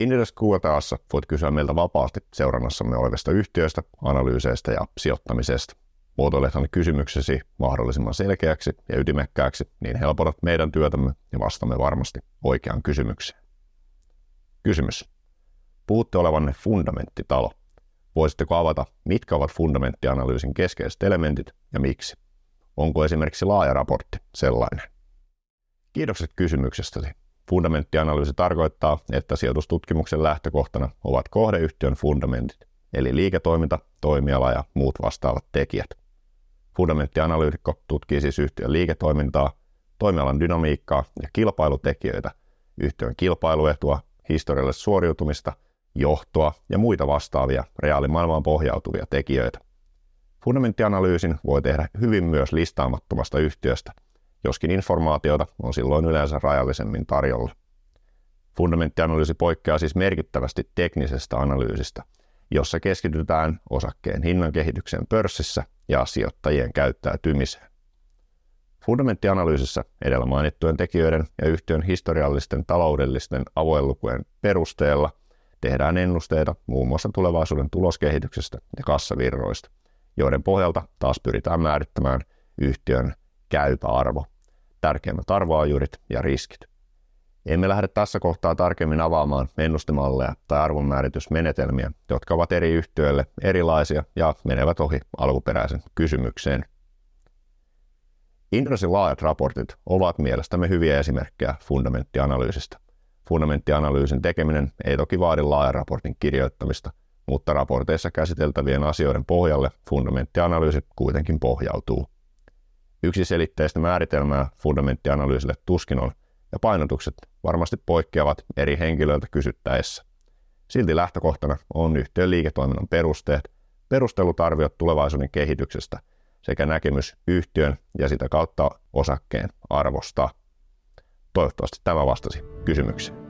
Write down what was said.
Inderes Q&A:ssa voit kysyä meiltä vapaasti seurannassamme olevista yhtiöistä, analyyseistä ja sijoittamisesta. Muotoilethan kysymyksesi mahdollisimman selkeäksi ja ytimekkääksi, niin helpotat meidän työtämme ja vastamme varmasti oikeaan kysymykseen. Kysymys. Puhutte olevanne fundamenttitalo. Voisitteko avata, mitkä ovat fundamenttianalyysin keskeiset elementit ja miksi? Onko esimerkiksi laaja raportti sellainen? Kiitokset kysymyksestäsi. Fundamenttianalyysi tarkoittaa, että sijoitustutkimuksen lähtökohtana ovat kohdeyhtiön fundamentit, eli liiketoiminta, toimiala ja muut vastaavat tekijät. Fundamenttianalyytikko tutkii siis yhtiön liiketoimintaa, toimialan dynamiikkaa ja kilpailutekijöitä, yhtiön kilpailuetua, historiallista suoriutumista, johtoa ja muita vastaavia reaalimaailmaan pohjautuvia tekijöitä. Fundamenttianalyysin voi tehdä hyvin myös listaamattomasta yhtiöstä – joskin informaatiota on silloin yleensä rajallisemmin tarjolla. Fundamenttianalyysi poikkeaa siis merkittävästi teknisestä analyysistä, jossa keskitytään osakkeen hinnan kehitykseen pörssissä ja sijoittajien käyttäytymiseen. Fundamenttianalyysissä edellä mainittujen tekijöiden ja yhtiön historiallisten taloudellisten avoinlukujen perusteella tehdään ennusteita muun muassa tulevaisuuden tuloskehityksestä ja kassavirroista, joiden pohjalta taas pyritään määrittämään yhtiön käypä arvo tärkeimmät arvoajurit ja riskit. Emme lähde tässä kohtaa tarkemmin avaamaan ennustemalleja tai arvonmääritysmenetelmiä, jotka ovat eri yhtiöille erilaisia ja menevät ohi alkuperäisen kysymykseen. Indrasin laajat raportit ovat mielestämme hyviä esimerkkejä fundamenttianalyysistä. Fundamenttianalyysin tekeminen ei toki vaadi laajan raportin kirjoittamista, mutta raporteissa käsiteltävien asioiden pohjalle fundamenttianalyysi kuitenkin pohjautuu. Yksiselitteistä määritelmää fundamenttianalyysille tuskin on, ja painotukset varmasti poikkeavat eri henkilöiltä kysyttäessä. Silti lähtökohtana on yhtiön liiketoiminnan perusteet, perustelut arviot tulevaisuuden kehityksestä sekä näkemys yhtiön ja sitä kautta osakkeen arvosta. Toivottavasti tämä vastasi kysymykseen.